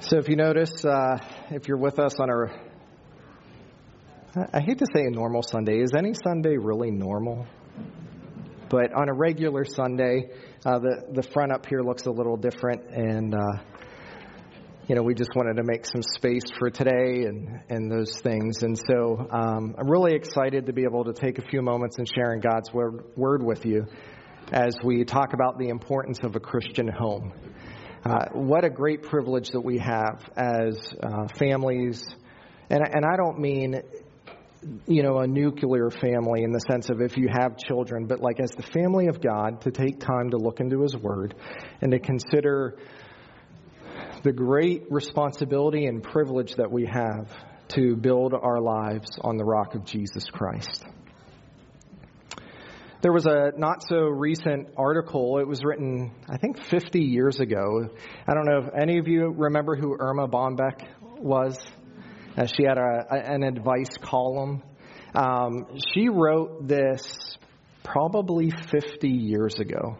So, if you notice, uh, if you're with us on our, I hate to say a normal Sunday. Is any Sunday really normal? But on a regular Sunday, uh, the the front up here looks a little different, and uh, you know we just wanted to make some space for today and and those things. And so um, I'm really excited to be able to take a few moments and sharing God's word, word with you as we talk about the importance of a Christian home. Uh, what a great privilege that we have as uh, families, and and I don't mean you know a nuclear family in the sense of if you have children, but like as the family of God to take time to look into His Word and to consider the great responsibility and privilege that we have to build our lives on the rock of Jesus Christ. There was a not so recent article. It was written, I think, 50 years ago. I don't know if any of you remember who Erma Bombeck was. Uh, she had a, an advice column. Um, she wrote this probably 50 years ago,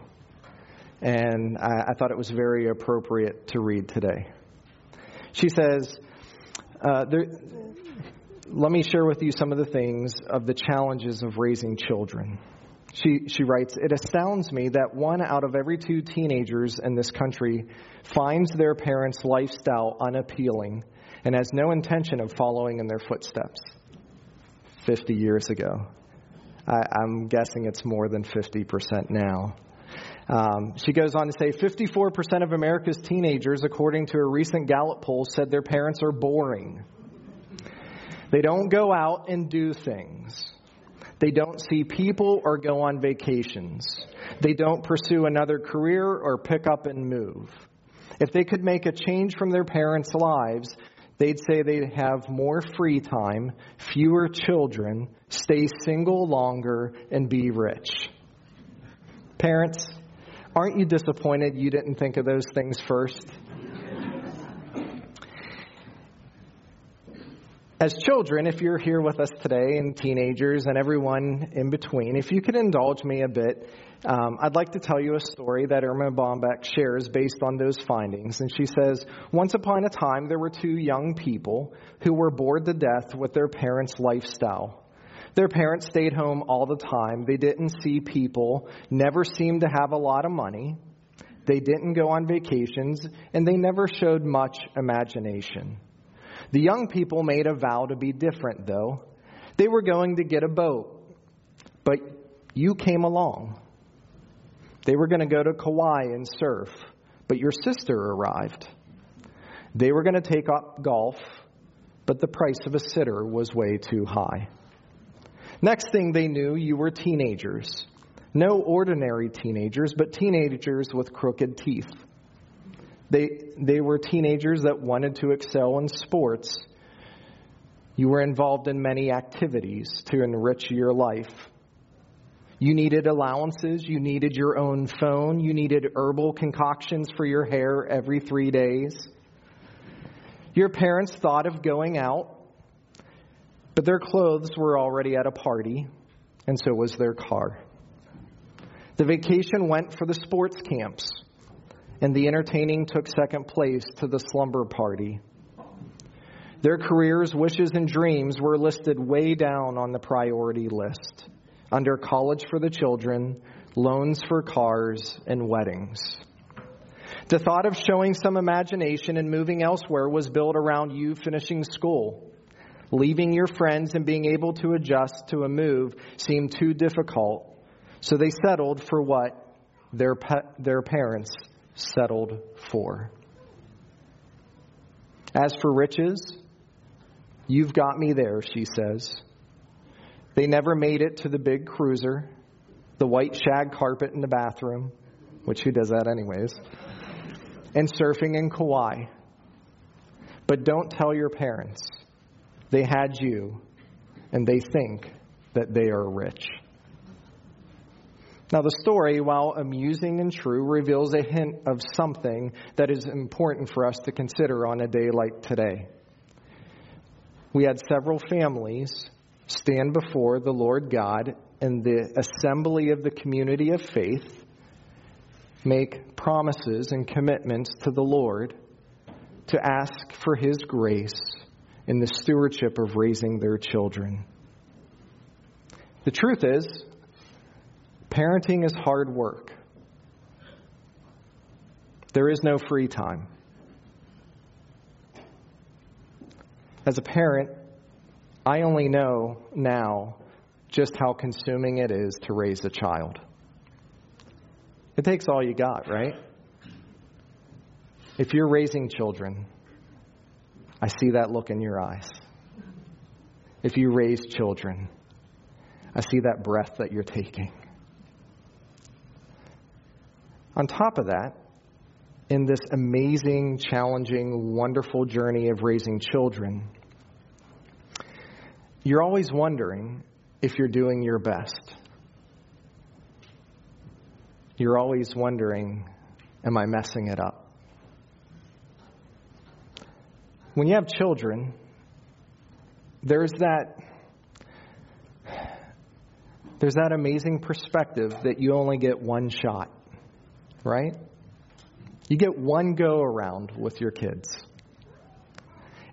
and I, I, thought it was very appropriate to read today. She says, uh, there, Let me share with you some of the things of the challenges of raising children. She, she writes, It astounds me that one out of every two teenagers in this country finds their parents' lifestyle unappealing and has no intention of following in their footsteps. 50 years ago. I, am guessing it's more than 50% now. Um, she goes on to say 54% of America's teenagers, according to a recent Gallup poll, said their parents are boring. They don't go out and do things. They don't see people or go on vacations. They don't pursue another career or pick up and move. If they could make a change from their parents' lives, they'd say they'd have more free time, fewer children, stay single longer, and be rich. Parents, aren't you disappointed you didn't think of those things first? As children, if you're here with us today, and teenagers and everyone in between, if you could indulge me a bit, um, I'd like to tell you a story that Erma Bombeck shares based on those findings. And she says, Once upon a time, there were two young people who were bored to death with their parents' lifestyle. Their parents stayed home all the time. They didn't see people, never seemed to have a lot of money. They didn't go on vacations, and they never showed much imagination. The young people made a vow to be different, though. They were going to get a boat, but you came along. They were going to go to Kauai and surf, but your sister arrived. They were going to take up golf, but the price of a sitter was way too high. Next thing they knew, you were teenagers. No ordinary teenagers, but teenagers with crooked teeth. They, they were teenagers that wanted to excel in sports. You were involved in many activities to enrich your life. You needed allowances. You needed your own phone. You needed herbal concoctions for your hair every three days. Your parents thought of going out, but their clothes were already at a party, and so was their car. The vacation went for the sports camps and the entertaining took second place to the slumber party. Their careers, wishes, and dreams were listed way down on the priority list under college for the children, loans for cars, and weddings. The thought of showing some imagination and moving elsewhere was built around you finishing school. Leaving your friends and being able to adjust to a move seemed too difficult, so they settled for what their, their parents settled for. As for riches, you've got me there, she says. They never made it to the big cruiser, the white shag carpet in the bathroom, which who does that anyways, and surfing in Kauai. But don't tell your parents. They had you, and they think that they are rich. Now, the story, while amusing and true, reveals a hint of something that is important for us to consider on a day like today. We had several families stand before the Lord God and the assembly of the community of faith, make promises and commitments to the Lord, to ask for His grace in the stewardship of raising their children. The truth is, parenting is hard work. There is no free time. As a parent, I only know now just how consuming it is to raise a child. It takes all you got, right? If you're raising children, I see that look in your eyes. If you raise children, I see that breath that you're taking. On top of that, in this amazing, challenging, wonderful journey of raising children, you're always wondering if you're doing your best. You're always wondering, am I messing it up? When you have children, there's that there's that amazing perspective that you only get one shot, right? You get one go around with your kids.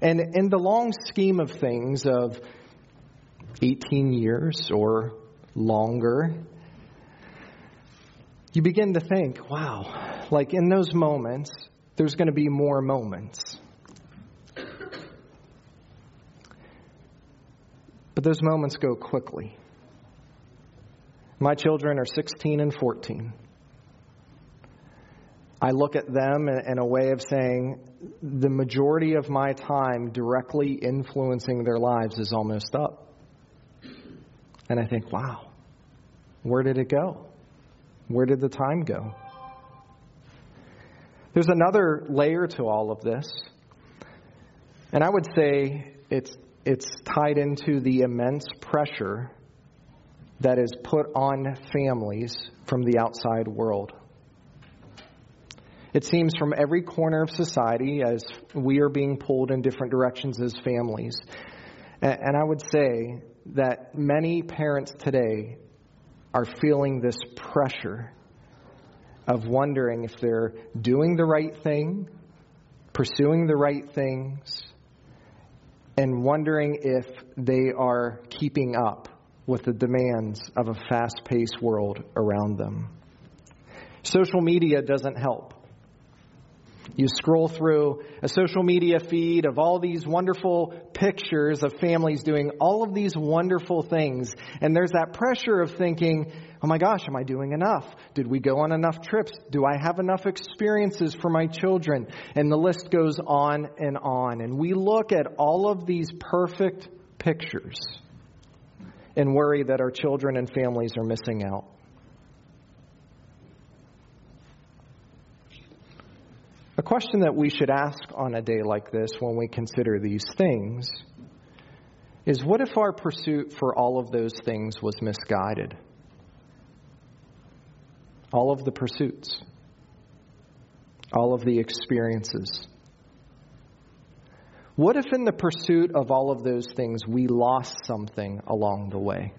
And in the long scheme of things of 18 years or longer, you begin to think, wow, like in those moments, there's going to be more moments. But those moments go quickly. My children are 16 and 14. I look at them in a way of saying the majority of my time directly influencing their lives is almost up. And I think, wow, where did it go? Where did the time go? There's another layer to all of this. And I would say it's, it's tied into the immense pressure that is put on families from the outside world. It seems from every corner of society as we are being pulled in different directions as families. And I would say that many parents today are feeling this pressure of wondering if they're doing the right thing, pursuing the right things, and wondering if they are keeping up with the demands of a fast paced world around them. Social media doesn't help. You scroll through a social media feed of all these wonderful pictures of families doing all of these wonderful things. And there's that pressure of thinking, oh my gosh, am I doing enough? Did we go on enough trips? Do I have enough experiences for my children? And the list goes on and on. And we look at all of these perfect pictures and worry that our children and families are missing out. A question that we should ask on a day like this when we consider these things is what if our pursuit for all of those things was misguided? All of the pursuits, all of the experiences. What if, in the pursuit of all of those things, we lost something along the way?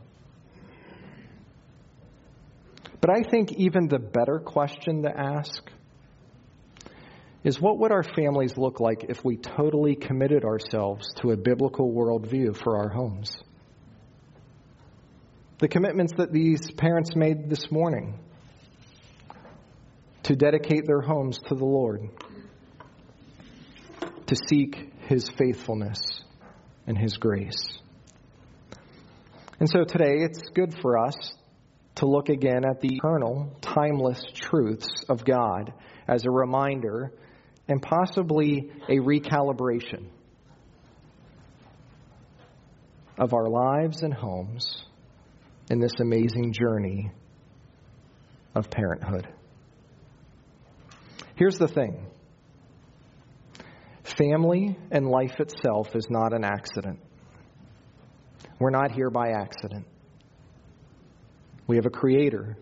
But I think even the better question to ask is what would our families look like if we totally committed ourselves to a biblical worldview for our homes? The commitments that these parents made this morning to dedicate their homes to the Lord, to seek His faithfulness and His grace. And so today it's good for us to look again at the eternal, timeless truths of God as a reminder and possibly a recalibration of our lives and homes in this amazing journey of parenthood. Here's the thing family and life itself is not an accident. We're not here by accident. We have a creator,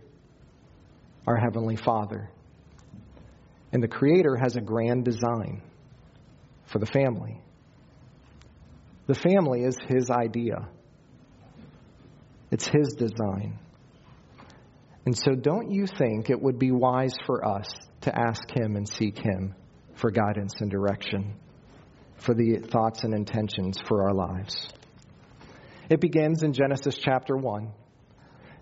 our Heavenly Father. And the Creator has a grand design for the family. The family is His idea, it's His design. And so, don't you think it would be wise for us to ask Him and seek Him for guidance and direction? for the thoughts and intentions for our lives. It begins in Genesis chapter 1.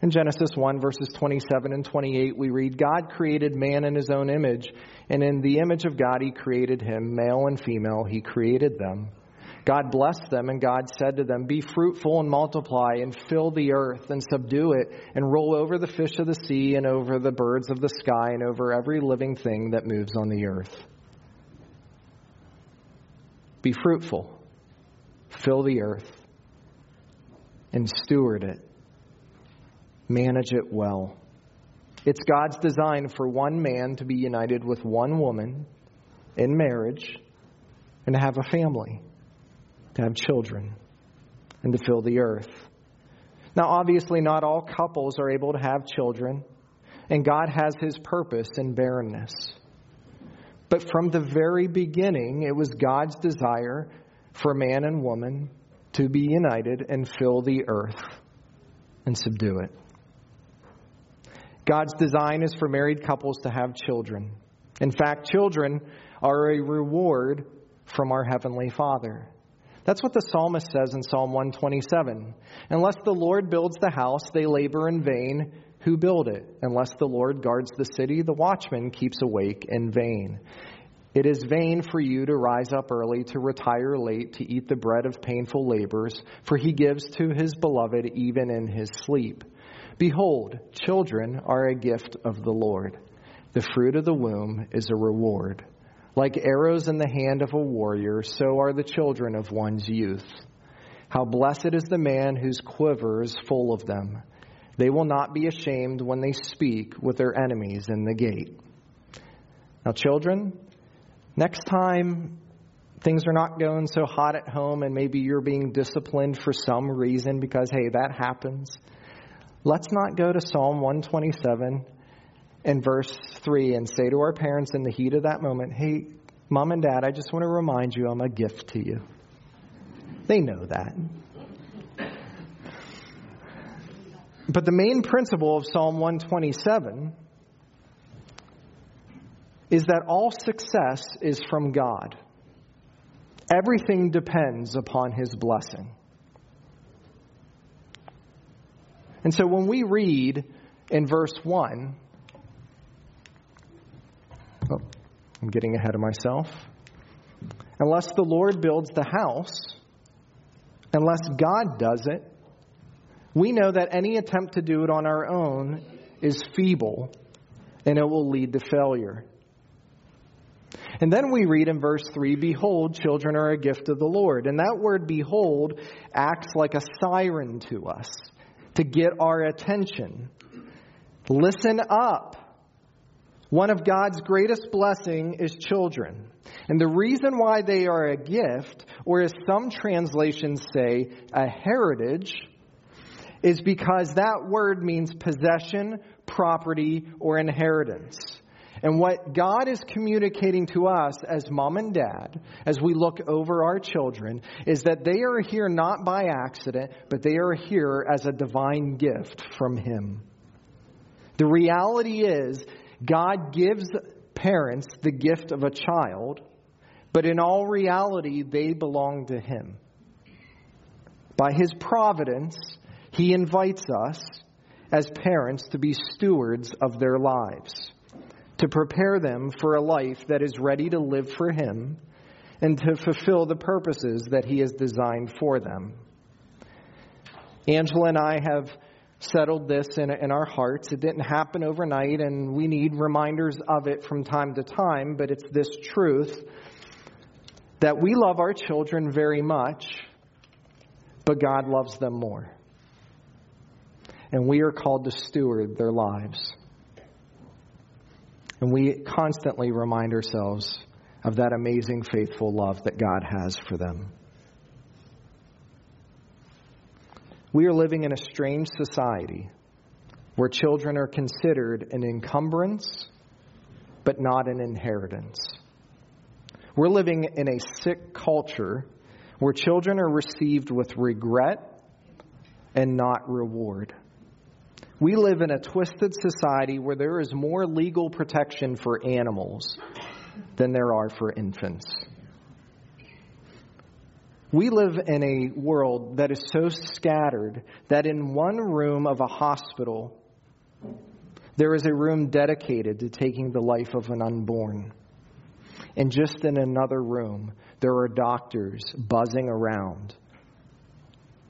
In Genesis 1, verses 27 and 28, we read God created man in his own image, and in the image of God he created him, male and female, he created them. God blessed them, and God said to them, Be fruitful and multiply, and fill the earth, and subdue it, and roll over the fish of the sea, and over the birds of the sky, and over every living thing that moves on the earth. Be fruitful, fill the earth, and steward it manage it well. It's God's design for one man to be united with one woman in marriage and to have a family, to have children, and to fill the earth. Now, obviously, not all couples are able to have children, and God has His purpose in barrenness. But from the very beginning, it was God's desire for man and woman to be united and fill the earth and subdue it. God's design is for married couples to have children. In fact, children are a reward from our Heavenly Father. That's what the psalmist says in Psalm 127. Unless the Lord builds the house, they labor in vain who build it. Unless the Lord guards the city, the watchman keeps awake in vain. It is vain for you to rise up early, to retire late, to eat the bread of painful labors, for he gives to his beloved even in his sleep. Behold, children are a gift of the Lord. The fruit of the womb is a reward. Like arrows in the hand of a warrior, so are the children of one's youth. How blessed is the man whose quiver is full of them. They will not be ashamed when they speak with their enemies in the gate. Now, children, next time things are not going so hot at home and maybe you're being disciplined for some reason because, hey, that happens. Let's not go to Psalm 127 and verse 3 and say to our parents in the heat of that moment, hey, mom and dad, I just want to remind you I'm a gift to you. They know that. But the main principle of Psalm 127 is that all success is from God. Everything depends upon His blessing. And so when we read in verse 1, oh, I'm getting ahead of myself. Unless the Lord builds the house, unless God does it, we know that any attempt to do it on our own is feeble and it will lead to failure. And then we read in verse 3 Behold, children are a gift of the Lord. And that word behold acts like a siren to us to get our attention. Listen up. One of God's greatest blessing is children. And the reason why they are a gift, or as some translations say, a heritage, is because that word means possession, property, or inheritance. And what God is communicating to us as mom and dad, as we look over our children, is that they are here not by accident, but they are here as a divine gift from Him. The reality is, God gives parents the gift of a child, but in all reality, they belong to Him. By His providence, He invites us as parents to be stewards of their lives to prepare them for a life that is ready to live for Him and to fulfill the purposes that He has designed for them. Angela and I have settled this in, in our hearts. It didn't happen overnight, and we need reminders of it from time to time, but it's this truth that we love our children very much, but God loves them more. And we are called to steward their lives. And we constantly remind ourselves of that amazing, faithful love that God has for them. We are living in a strange society where children are considered an encumbrance, but not an inheritance. We're living in a sick culture where children are received with regret and not reward. We live in a twisted society where there is more legal protection for animals than there are for infants. We live in a world that is so scattered that in one room of a hospital, there is a room dedicated to taking the life of an unborn. And just in another room, there are doctors buzzing around,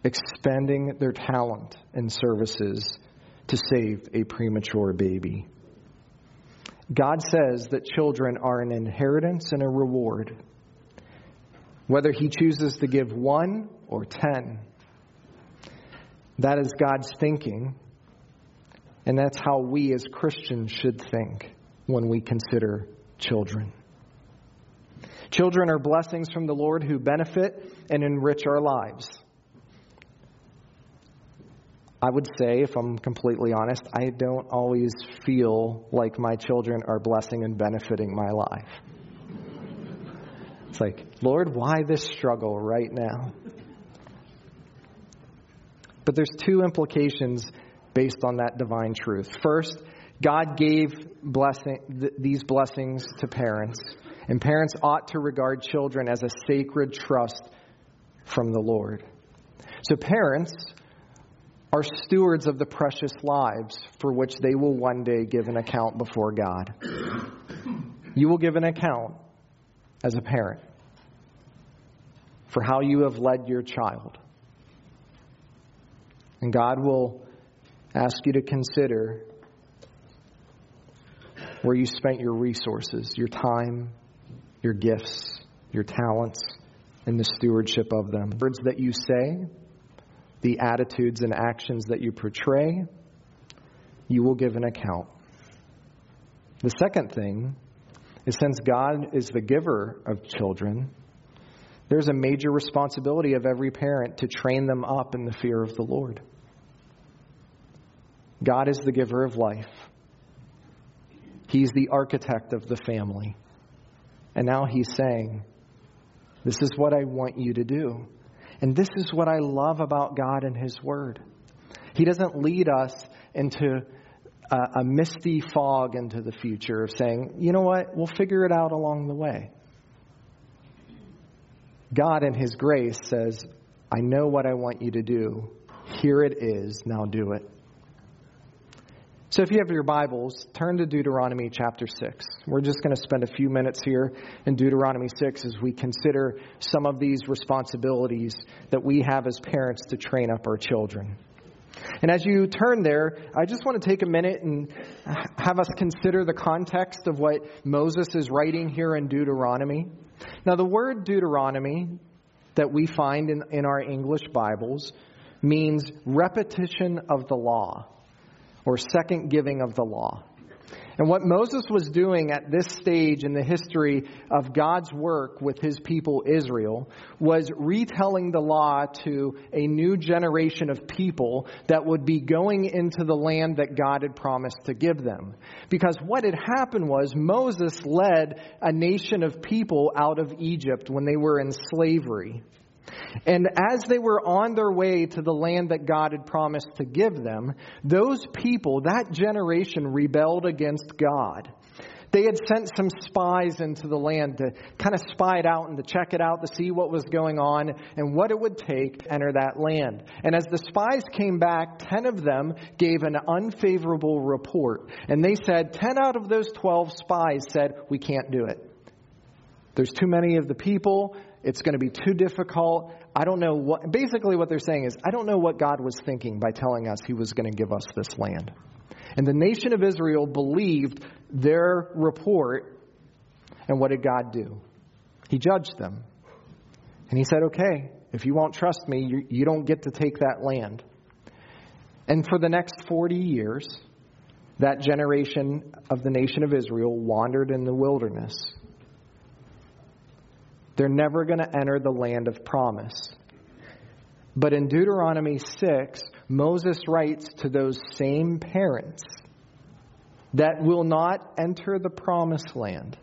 expending their talent and services to save a premature baby. God says that children are an inheritance and a reward whether he chooses to give one or ten. That is God's thinking, and that's how we as Christians should think when we consider children. Children are blessings from the Lord who benefit and enrich our lives. I would say, if I'm completely honest, I don't always feel like my children are blessing and benefiting my life. It's like, Lord, why this struggle right now? But there's two implications based on that divine truth. First, God gave blessing, th- these blessings to parents, and parents ought to regard children as a sacred trust from the Lord. So, parents are stewards of the precious lives for which they will one day give an account before God. You will give an account as a parent for how you have led your child. And God will ask you to consider where you spent your resources, your time, your gifts, your talents, and the stewardship of them. Words that you say, the attitudes and actions that you portray, you will give an account. The second thing is since God is the giver of children, there's a major responsibility of every parent to train them up in the fear of the Lord. God is the giver of life. He's the architect of the family. And now he's saying, This is what I want you to do. And this is what I love about God and his word. He doesn't lead us into a, a misty fog into the future of saying, you know what, we'll figure it out along the way. God, in his grace, says, I know what I want you to do. Here it is. Now do it. So, if you have your Bibles, turn to Deuteronomy chapter 6. We're just going to spend a few minutes here in Deuteronomy 6 as we consider some of these responsibilities that we have as parents to train up our children. And as you turn there, I just want to take a minute and have us consider the context of what Moses is writing here in Deuteronomy. Now, the word Deuteronomy that we find in, in our English Bibles means repetition of the law or second giving of the law. And what Moses was doing at this stage in the history of God's work with his people Israel was retelling the law to a new generation of people that would be going into the land that God had promised to give them. Because what had happened was Moses led a nation of people out of Egypt when they were in slavery. And as they were on their way to the land that God had promised to give them, those people, that generation, rebelled against God. They had sent some spies into the land to kind of spy it out and to check it out to see what was going on and what it would take to enter that land. And as the spies came back, 10 of them gave an unfavorable report. And they said, 10 out of those 12 spies said, We can't do it. There's too many of the people. It's going to be too difficult. I don't know what, basically, what they're saying is, I don't know what God was thinking by telling us he was going to give us this land. And the nation of Israel believed their report. And what did God do? He judged them. And he said, okay, if you won't trust me, you, you don't get to take that land. And for the next 40 years, that generation of the nation of Israel wandered in the wilderness they're never going to enter the land of promise. But in Deuteronomy 6, Moses writes to those same parents that will not enter the promised land.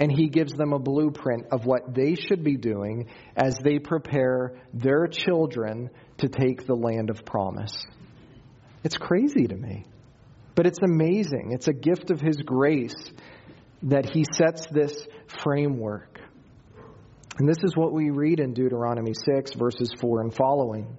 And he gives them a blueprint of what they should be doing as they prepare their children to take the land of promise. It's crazy to me, but it's amazing. It's a gift of his grace that he sets this framework. And this is what we read in Deuteronomy 6, verses 4 and following.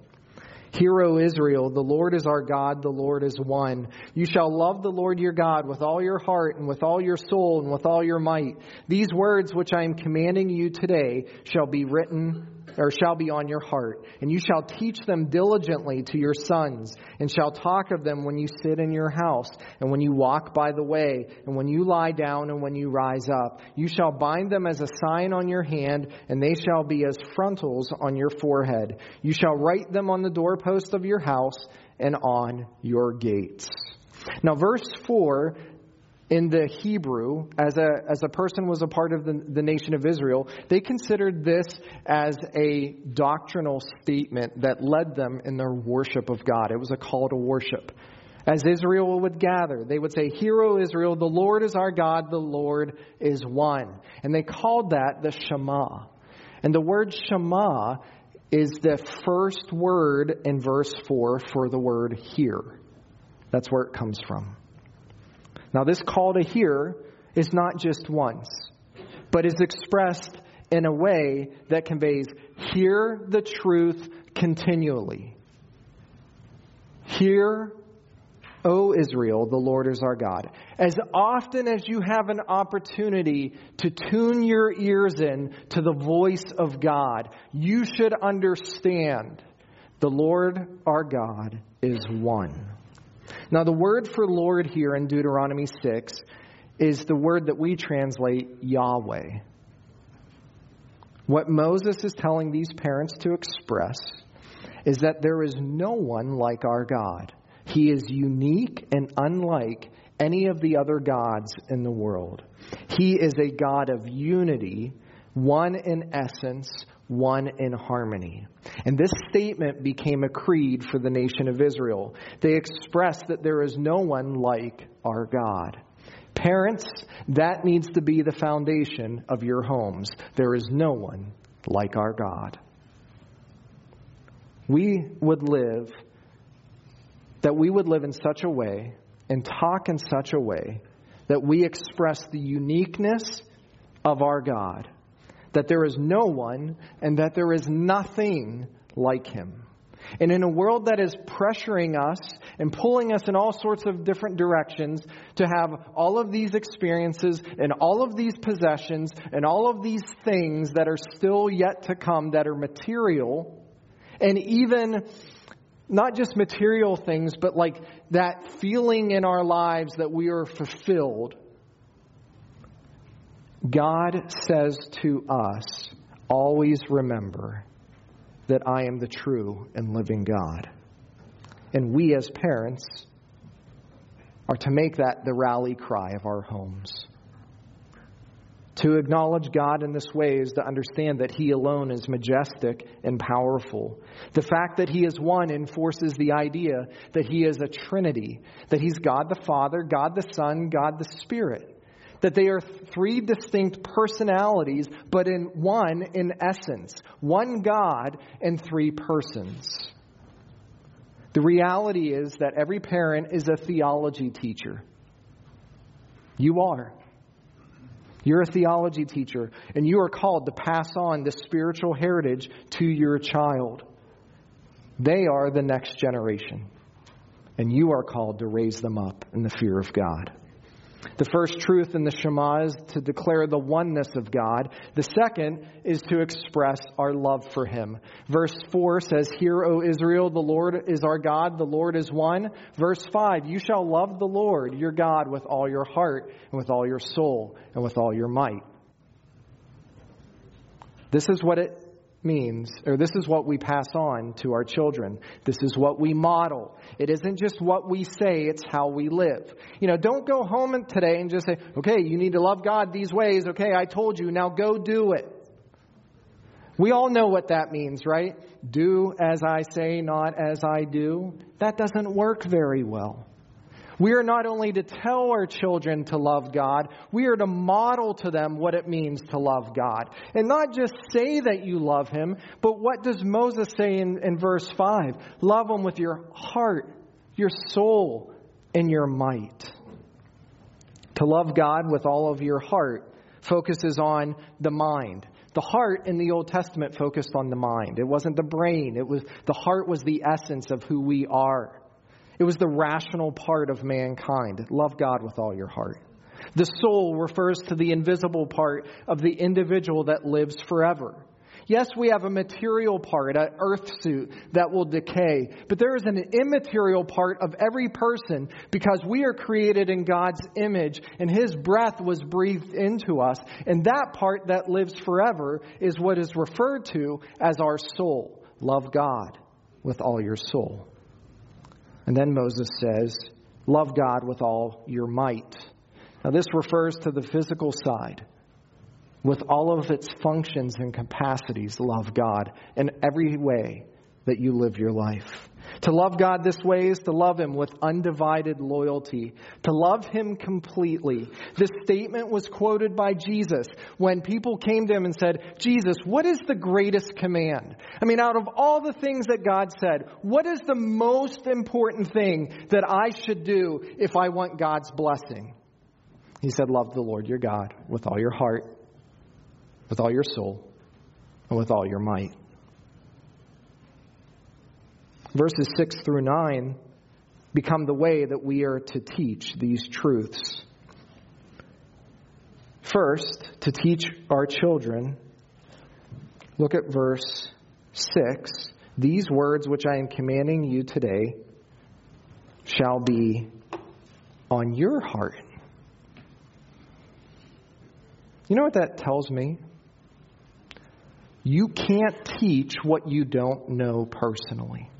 Hear, O Israel, the Lord is our God, the Lord is one. You shall love the Lord your God with all your heart and with all your soul and with all your might. These words which I am commanding you today shall be written or shall be on your heart, and you shall teach them diligently to your sons, and shall talk of them when you sit in your house, and when you walk by the way, and when you lie down, and when you rise up. You shall bind them as a sign on your hand, and they shall be as frontals on your forehead. You shall write them on the doorpost of your house and on your gates. Now, verse 4 in the Hebrew, as a, as a person was a part of the, the nation of Israel, they considered this as a doctrinal statement that led them in their worship of God. It was a call to worship. As Israel would gather, they would say, Hear, O Israel, the Lord is our God, the Lord is one. And they called that the Shema. And the word Shema is the first word in verse 4 for the word hear. That's where it comes from. Now, this call to hear is not just once, but is expressed in a way that conveys hear the truth continually. Hear, O Israel, the Lord is our God. As often as you have an opportunity to tune your ears in to the voice of God, you should understand the Lord our God is one. Now, the word for Lord here in Deuteronomy 6 is the word that we translate Yahweh. What Moses is telling these parents to express is that there is no one like our God. He is unique and unlike any of the other gods in the world. He is a God of unity, one in essence, one in harmony. And this statement became a creed for the nation of Israel. They expressed that there is no one like our God. Parents, that needs to be the foundation of your homes. There is no one like our God. We would live, that we would live in such a way and talk in such a way that we express the uniqueness of our God that there is no one and that there is nothing like him. And in a world that is pressuring us and pulling us in all sorts of different directions to have all of these experiences and all of these possessions and all of these things that are still yet to come that are material, and even not just material things, but like that feeling in our lives that we are fulfilled God says to us, always remember that I am the true and living God. And we as parents are to make that the rally cry of our homes. To acknowledge God in this way is to understand that He alone is majestic and powerful. The fact that He is one enforces the idea that He is a Trinity, that He's God the Father, God the Son, God the Spirit that they are three distinct personalities, but in one in essence, one God and three persons. The reality is that every parent is a theology teacher. You are. You're a theology teacher, and you are called to pass on the spiritual heritage to your child. They are the next generation, and you are called to raise them up in the fear of God. The first truth in the Shema is to declare the oneness of God. The second is to express our love for Him. Verse 4 says, Hear, O Israel, the Lord is our God, the Lord is one. Verse 5, You shall love the Lord your God with all your heart, and with all your soul, and with all your might. This is what it means, or this is what we pass on to our children. This is what we model. It isn't just what we say, it's how we live. You know, don't go home today and just say, okay, you need to love God these ways. Okay, I told you, now go do it. We all know what that means, right? Do as I say, not as I do. That doesn't work very well. We are not only to tell our children to love God, we are to model to them what it means to love God. And not just say that you love Him, but what does Moses say in, in verse 5? Love Him with your heart, your soul, and your might. To love God with all of your heart focuses on the mind. The heart in the Old Testament focused on the mind. It wasn't the brain. It was the heart was the essence of who we are. It was the rational part of mankind. Love God with all your heart. The soul refers to the invisible part of the individual that lives forever. Yes, we have a material part, an earth suit that will decay, but there is an immaterial part of every person because we are created in God's image and His breath was breathed into us. And that part that lives forever is what is referred to as our soul. Love God with all your soul. And then Moses says, Love God with all your might. Now, this refers to the physical side with all of its functions and capacities, love God in every way that you live your life. To love God this way is to love Him with undivided loyalty, to love Him completely. This statement was quoted by Jesus when people came to Him and said, Jesus, what is the greatest command? I mean, out of all the things that God said, what is the most important thing that I should do if I want God's blessing? He said, Love the Lord your God with all your heart, with all your soul, and with all your might. Verses 6 through 9 become the way that we are to teach these truths. First, to teach our children, look at verse 6. These words which I am commanding you today shall be on your heart. You know what that tells me? You can't teach what you don't know personally.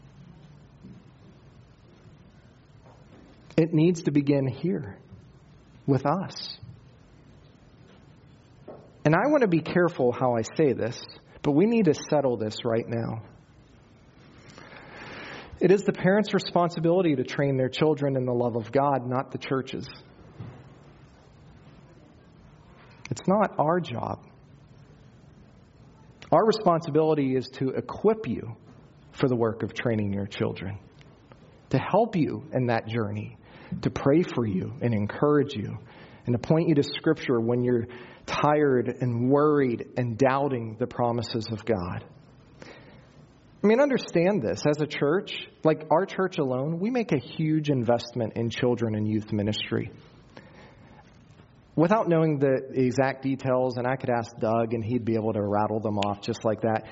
It needs to begin here with us. And I want to be careful how I say this, but we need to settle this right now. It is the parents' responsibility to train their children in the love of God, not the church's. It's not our job. Our responsibility is to equip you for the work of training your children, to help you in that journey, to pray for you and encourage you, and to point you to Scripture when you're tired and worried and doubting the promises of God. I mean, understand this. As a church, like our church alone, we make a huge investment in children and youth ministry without knowing the exact details, and I could ask Doug and he'd be able to rattle them off just like that.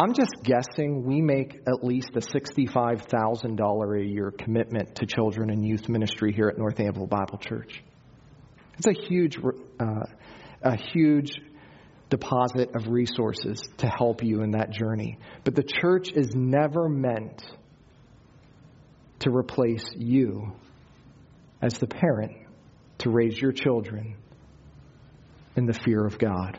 I'm just guessing we make at least a $65,000 a year commitment to children and youth ministry here at North Annville Bible Church. It's a huge, uh, a huge deposit of resources to help you in that journey. But the church is never meant to replace you as the parent to raise your children in the fear of God.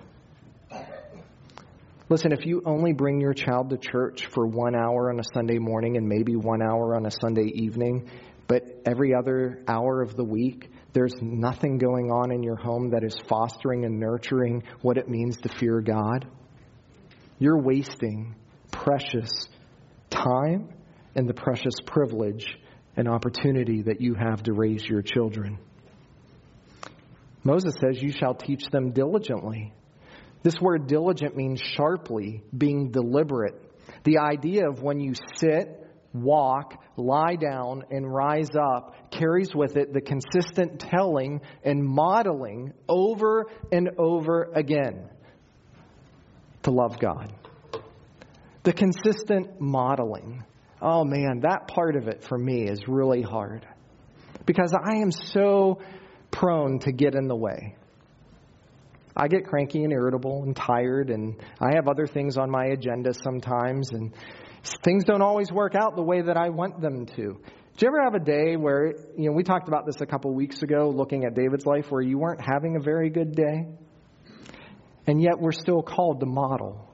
Listen, if you only bring your child to church for one hour on a Sunday morning and maybe one hour on a Sunday evening, but every other hour of the week, there's nothing going on in your home that is fostering and nurturing what it means to fear God, you're wasting precious time and the precious privilege and opportunity that you have to raise your children. Moses says, You shall teach them diligently. This word diligent means sharply, being deliberate. The idea of when you sit, walk, lie down, and rise up carries with it the consistent telling and modeling over and over again to love God. The consistent modeling. Oh man, that part of it for me is really hard. Because I am so prone to get in the way. I get cranky and irritable and tired, and I have other things on my agenda sometimes, and things don't always work out the way that I want them to. Do you ever have a day where, you know, we talked about this a couple weeks ago looking at David's life where you weren't having a very good day? And yet we're still called to model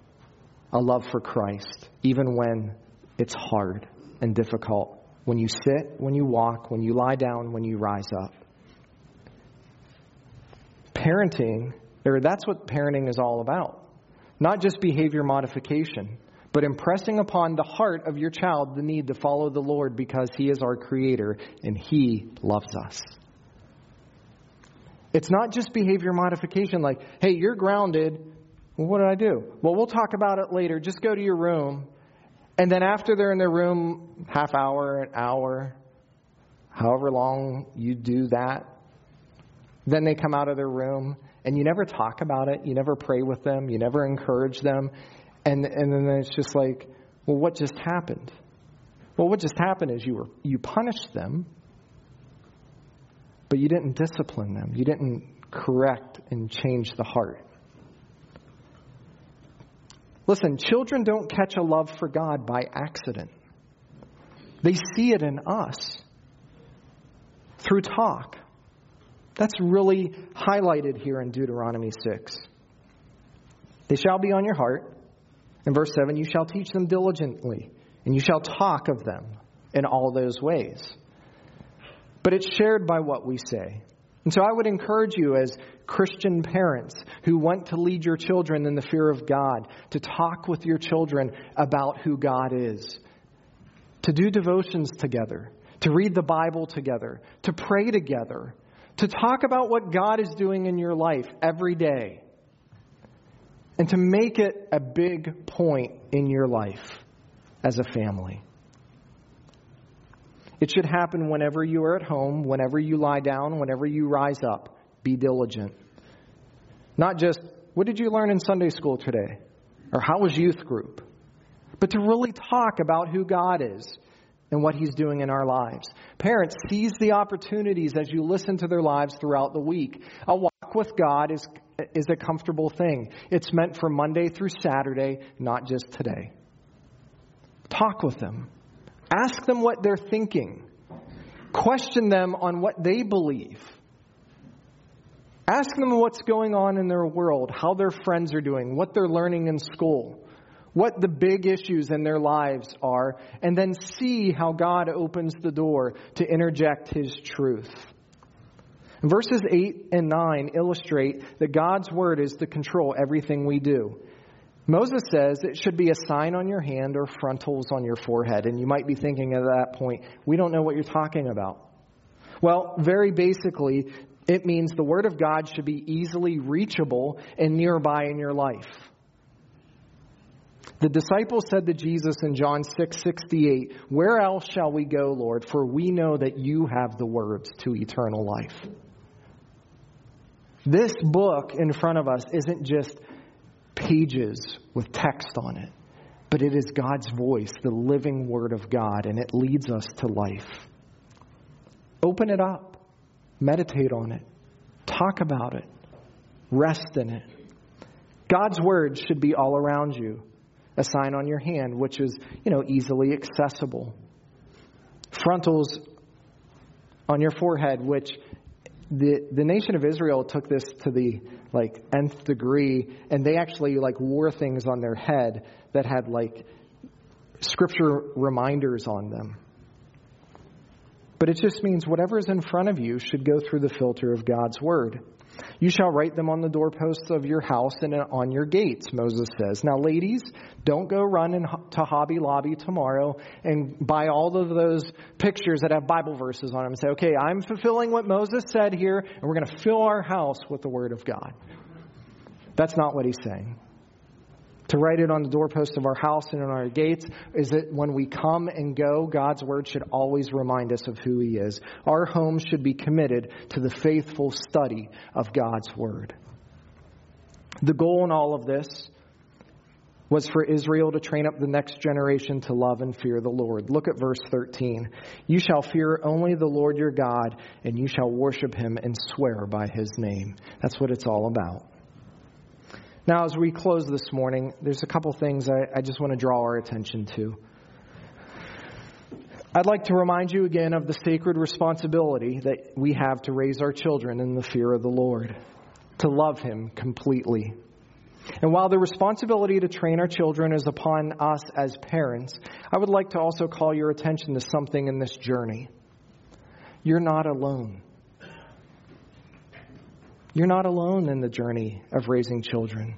a love for Christ, even when it's hard and difficult. When you sit, when you walk, when you lie down, when you rise up parenting, or that's what parenting is all about. Not just behavior modification, but impressing upon the heart of your child the need to follow the Lord because He is our Creator and He loves us. It's not just behavior modification like, hey, you're grounded, Well, what did I do? Well, we'll talk about it later. Just go to your room. And then after they're in their room, half hour, an hour, however long you do that, then they come out of their room and you never talk about it. You never pray with them. You never encourage them. And, and then it's just like, well, what just happened? Well, what just happened is you, were, you punished them, but you didn't discipline them. You didn't correct and change the heart. Listen, children don't catch a love for God by accident. They see it in us through talk. That's really highlighted here in Deuteronomy 6. They shall be on your heart. In verse 7, you shall teach them diligently, and you shall talk of them in all those ways. But it's shared by what we say. And so I would encourage you, as Christian parents who want to lead your children in the fear of God, to talk with your children about who God is, to do devotions together, to read the Bible together, to pray together, to talk about what God is doing in your life every day, and to make it a big point in your life as a family. It should happen whenever you are at home, whenever you lie down, whenever you rise up. Be diligent. Not just, what did you learn in Sunday school today? Or how was youth group? But to really talk about who God is and what He's doing in our lives. Parents, seize the opportunities as you listen to their lives throughout the week. A walk with God is, is a comfortable thing, it's meant for Monday through Saturday, not just today. Talk with them. Ask them what they're thinking. Question them on what they believe. Ask them what's going on in their world, how their friends are doing, what they're learning in school, what the big issues in their lives are, and then see how God opens the door to interject His truth. verses 8 and 9 illustrate that God's Word is to control everything we do. Moses says it should be a sign on your hand or frontals on your forehead. And you might be thinking at that point, we don't know what you're talking about. Well, very basically, it means the Word of God should be easily reachable and nearby in your life. The disciples said to Jesus in John 6 68, Where else shall we go, Lord? For we know that you have the words to eternal life. This book in front of us isn't just pages with text on it, but it is God's voice, the living Word of God, and it leads us to life. Open it up, meditate on it, talk about it, rest in it. God's Word should be all around you, a sign on your hand, which is, you know, easily accessible. Frontals on your forehead, which the, the nation of Israel took this to the like nth degree, and they actually like wore things on their head that had like scripture reminders on them. But it just means whatever is in front of you should go through the filter of God's word. You shall write them on the doorposts of your house and on your gates, Moses says. Now, ladies, don't go run to Hobby Lobby tomorrow and buy all of those pictures that have Bible verses on them and say, okay, I'm fulfilling what Moses said here, and we're going to fill our house with the Word of God. That's not what he's saying. To write it on the doorposts of our house and on our gates is that when we come and go, God's word should always remind us of who He is. Our home should be committed to the faithful study of God's word. The goal in all of this was for Israel to train up the next generation to love and fear the Lord. Look at verse 13. You shall fear only the Lord your God, and you shall worship him and swear by his name. That's what it's all about. Now, as we close this morning, there's a couple things I, I just want to draw our attention to. I'd like to remind you again of the sacred responsibility that we have to raise our children in the fear of the Lord, to love Him completely. And while the responsibility to train our children is upon us as parents, I would like to also call your attention to something in this journey. You're not alone. You're not alone in the journey of raising children.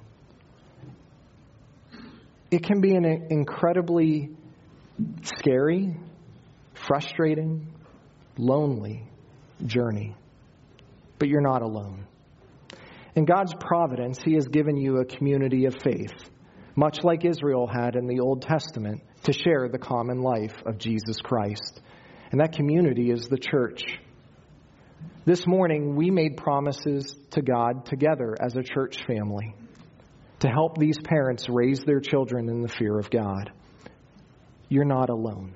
It can be an incredibly scary, frustrating, lonely journey, but you're not alone. In God's providence, He has given you a community of faith, much like Israel had in the Old Testament, to share the common life of Jesus Christ. And that community is the church. This morning, we made promises to God together as a church family to help these parents raise their children in the fear of God. You're not alone.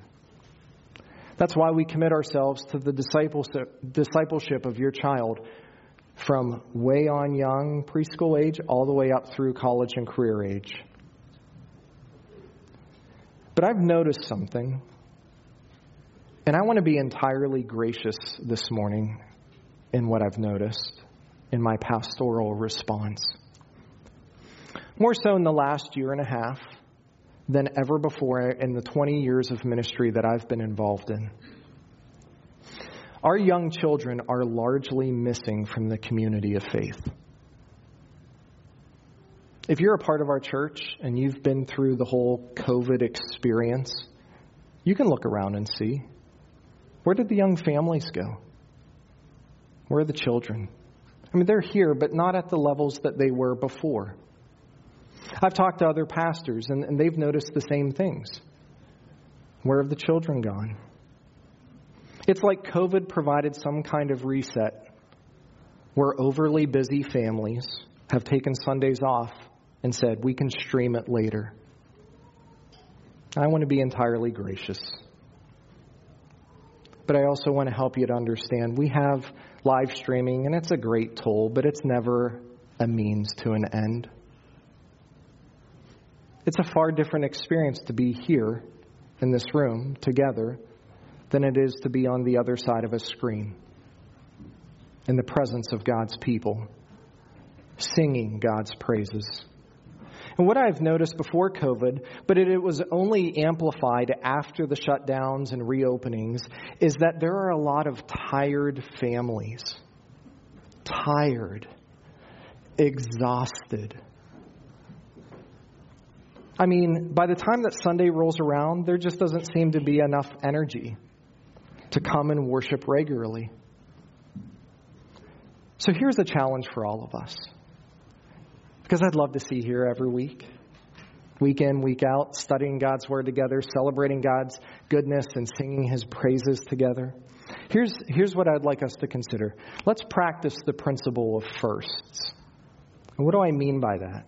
That's why we commit ourselves to the discipleship of your child from way on young preschool age all the way up through college and career age. But I've noticed something, and I want to be entirely gracious this morning in what I've noticed in my pastoral response. More so in the last year and a half than ever before in the 20 years of ministry that I've been involved in. Our young children are largely missing from the community of faith. If you're a part of our church and you've been through the whole COVID experience, you can look around and see where did the young families go? Where are the children? I mean, they're here, but not at the levels that they were before. I've talked to other pastors, and, and they've noticed the same things. Where have the children gone? It's like COVID provided some kind of reset where overly busy families have taken Sundays off and said, we can stream it later. I want to be entirely gracious. But I also want to help you to understand we have live streaming, and it's a great tool, but it's never a means to an end. It's a far different experience to be here in this room together than it is to be on the other side of a screen in the presence of God's people, singing God's praises. And what I've noticed before COVID, but it, was only amplified after the shutdowns and reopenings, is that there are a lot of tired families. Tired, exhausted I mean, by the time that Sunday rolls around, there just doesn't seem to be enough energy to come and worship regularly. So here's a challenge for all of us. Because I'd love to see you here every week, week in, week out, studying God's Word together, celebrating God's goodness, and singing His praises together. Here's, here's what I'd like us to consider. Let's practice the principle of firsts. What do I mean by that?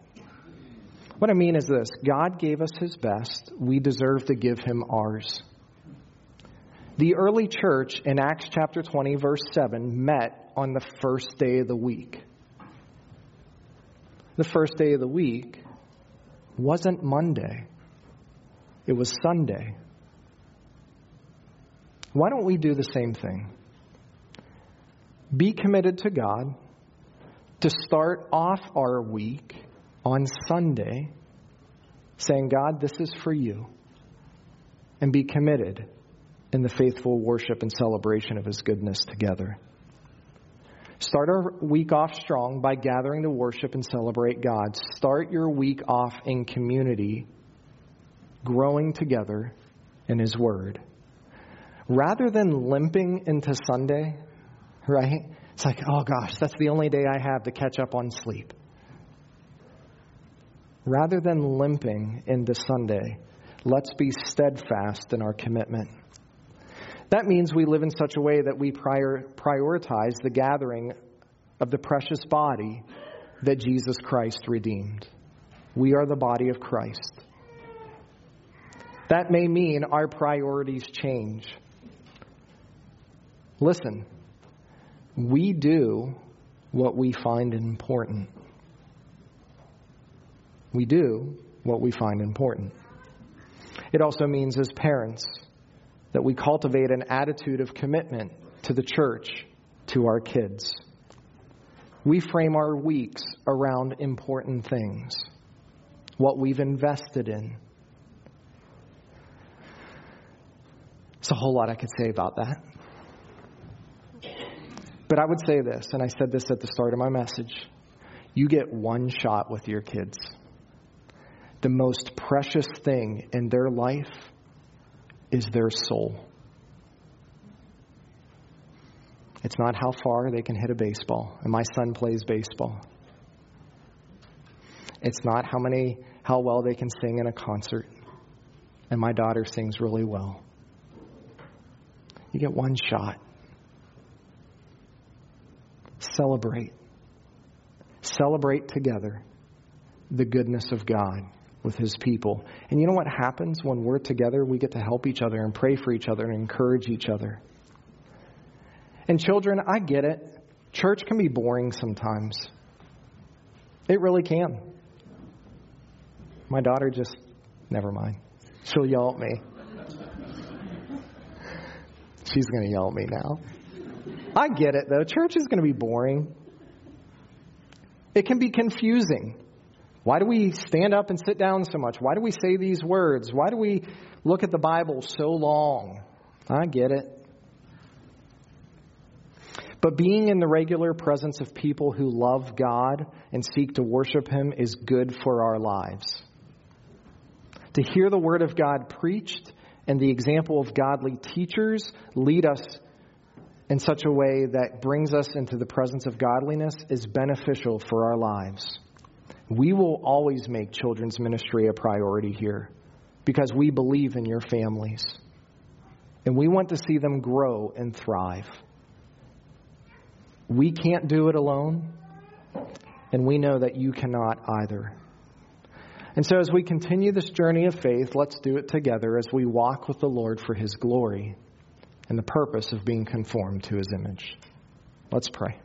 What I mean is this God gave us his best, we deserve to give him ours. The early church in Acts chapter 20, verse 7, met on the first day of the week. The first day of the week wasn't Monday, it was Sunday. Why don't we do the same thing? Be committed to God to start off our week on Sunday saying, God, this is for you, and be committed in the faithful worship and celebration of His goodness together. Start our week off strong by gathering to worship and celebrate God. Start your week off in community, growing together in His Word. Rather than limping into Sunday, right? It's like, oh gosh, that's the only day I have to catch up on sleep rather than limping into Sunday, let's be steadfast in our commitment. That means we live in such a way that we prior, prioritize the gathering of the precious body that Jesus Christ redeemed. We are the body of Christ. That may mean our priorities change. Listen, we do what we find important we do what we find important. It also means, as parents, that we cultivate an attitude of commitment to the church, to our kids. We frame our weeks around important things, what we've invested in. It's a whole lot I could say about that. But I would say this, and I said this at the start of my message you get one shot with your kids the most precious thing in their life is their soul. It's not how far they can hit a baseball. And my son plays baseball. It's not how many how well they can sing in a concert. And my daughter sings really well. You get one shot. Celebrate. Celebrate together the goodness of God with His people. And you know what happens when we're together? We get to help each other and pray for each other and encourage each other. And children, I get it. Church can be boring sometimes. It really can. My daughter just, never mind. She'll yell at me. She's going to yell at me now. I get it, though. Church is going to be boring. It can be confusing. Why do we stand up and sit down so much? Why do we say these words? Why do we look at the Bible so long? I get it. But being in the regular presence of people who love God and seek to worship Him is good for our lives. To hear the Word of God preached and the example of godly teachers lead us in such a way that brings us into the presence of godliness is beneficial for our lives. We will always make children's ministry a priority here because we believe in your families. And we want to see them grow and thrive. We can't do it alone, and we know that you cannot either. And so, as we continue this journey of faith, let's do it together as we walk with the Lord for His glory and the purpose of being conformed to His image. Let's pray.